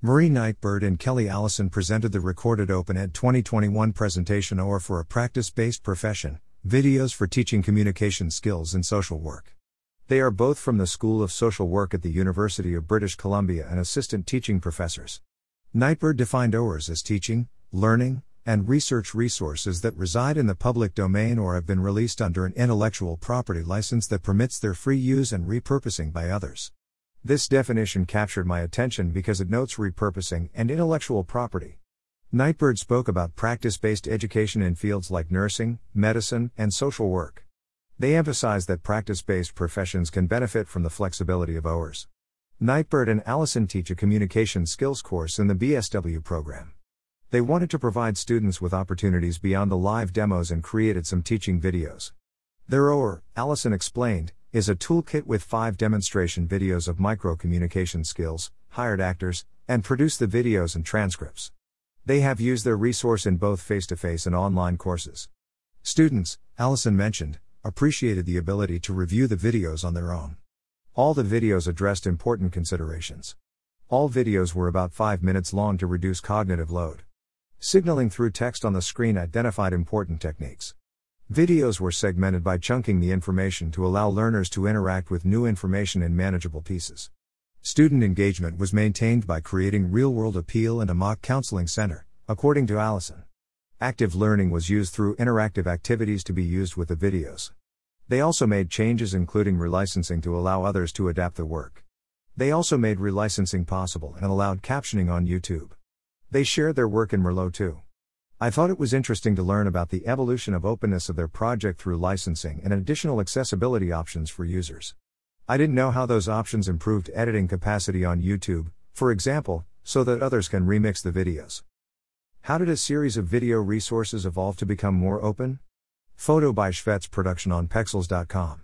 Marie Nightbird and Kelly Allison presented the recorded open OpenEd 2021 presentation OER for a practice based profession Videos for Teaching Communication Skills in Social Work. They are both from the School of Social Work at the University of British Columbia and assistant teaching professors. Nightbird defined OERs as teaching, learning, and research resources that reside in the public domain or have been released under an intellectual property license that permits their free use and repurposing by others. This definition captured my attention because it notes repurposing and intellectual property. Nightbird spoke about practice based education in fields like nursing, medicine, and social work. They emphasize that practice based professions can benefit from the flexibility of OERs. Nightbird and Allison teach a communication skills course in the BSW program. They wanted to provide students with opportunities beyond the live demos and created some teaching videos. Their OER, Allison explained, is a toolkit with five demonstration videos of micro communication skills, hired actors, and produce the videos and transcripts. They have used their resource in both face to face and online courses. Students, Allison mentioned, appreciated the ability to review the videos on their own. All the videos addressed important considerations. All videos were about 5 minutes long to reduce cognitive load. Signaling through text on the screen identified important techniques. Videos were segmented by chunking the information to allow learners to interact with new information in manageable pieces. Student engagement was maintained by creating real world appeal and a mock counseling center, according to Allison. Active learning was used through interactive activities to be used with the videos. They also made changes, including relicensing to allow others to adapt the work. They also made relicensing possible and allowed captioning on YouTube. They shared their work in Merlot too. I thought it was interesting to learn about the evolution of openness of their project through licensing and additional accessibility options for users. I didn't know how those options improved editing capacity on YouTube, for example, so that others can remix the videos. How did a series of video resources evolve to become more open? Photo by Shvets production on Pexels.com.